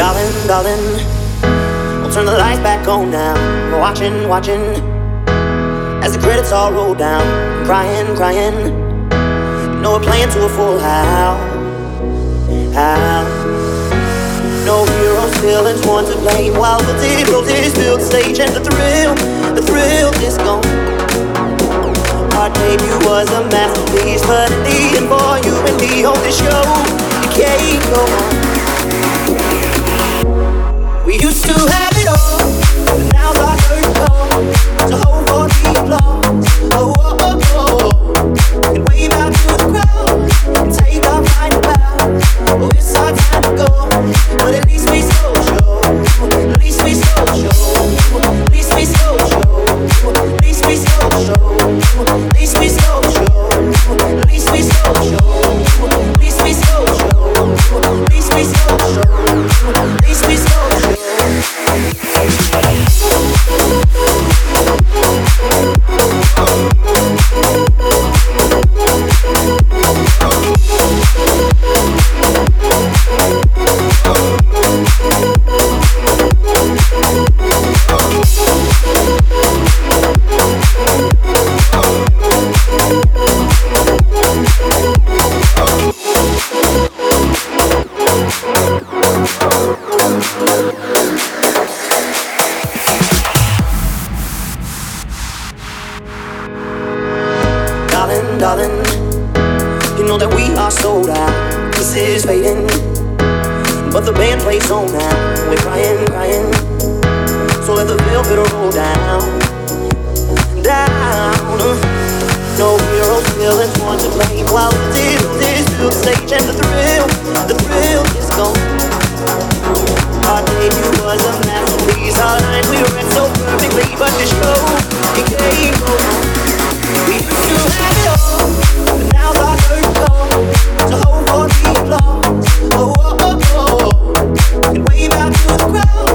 Darling, darling, we'll turn the lights back on now. We're watching, watching, as the credits all roll down. Crying, crying, you know we're playing to a full house. house. No heroes, villains, one to blame. While the difficulties fill the stage and the thrill, the thrill is gone. Our debut was a masterpiece, but in the end, for you and me on this show, it can't go on. We. Darling, you know that we are sold out. This is fading, but the band plays on now. We're crying, crying, so let the velvet roll down, down. No heroes, villains, one to blame. While the deal is still the stage and the thrill, the thrill is gone. Our debut was a masterpiece. Our line we read so ground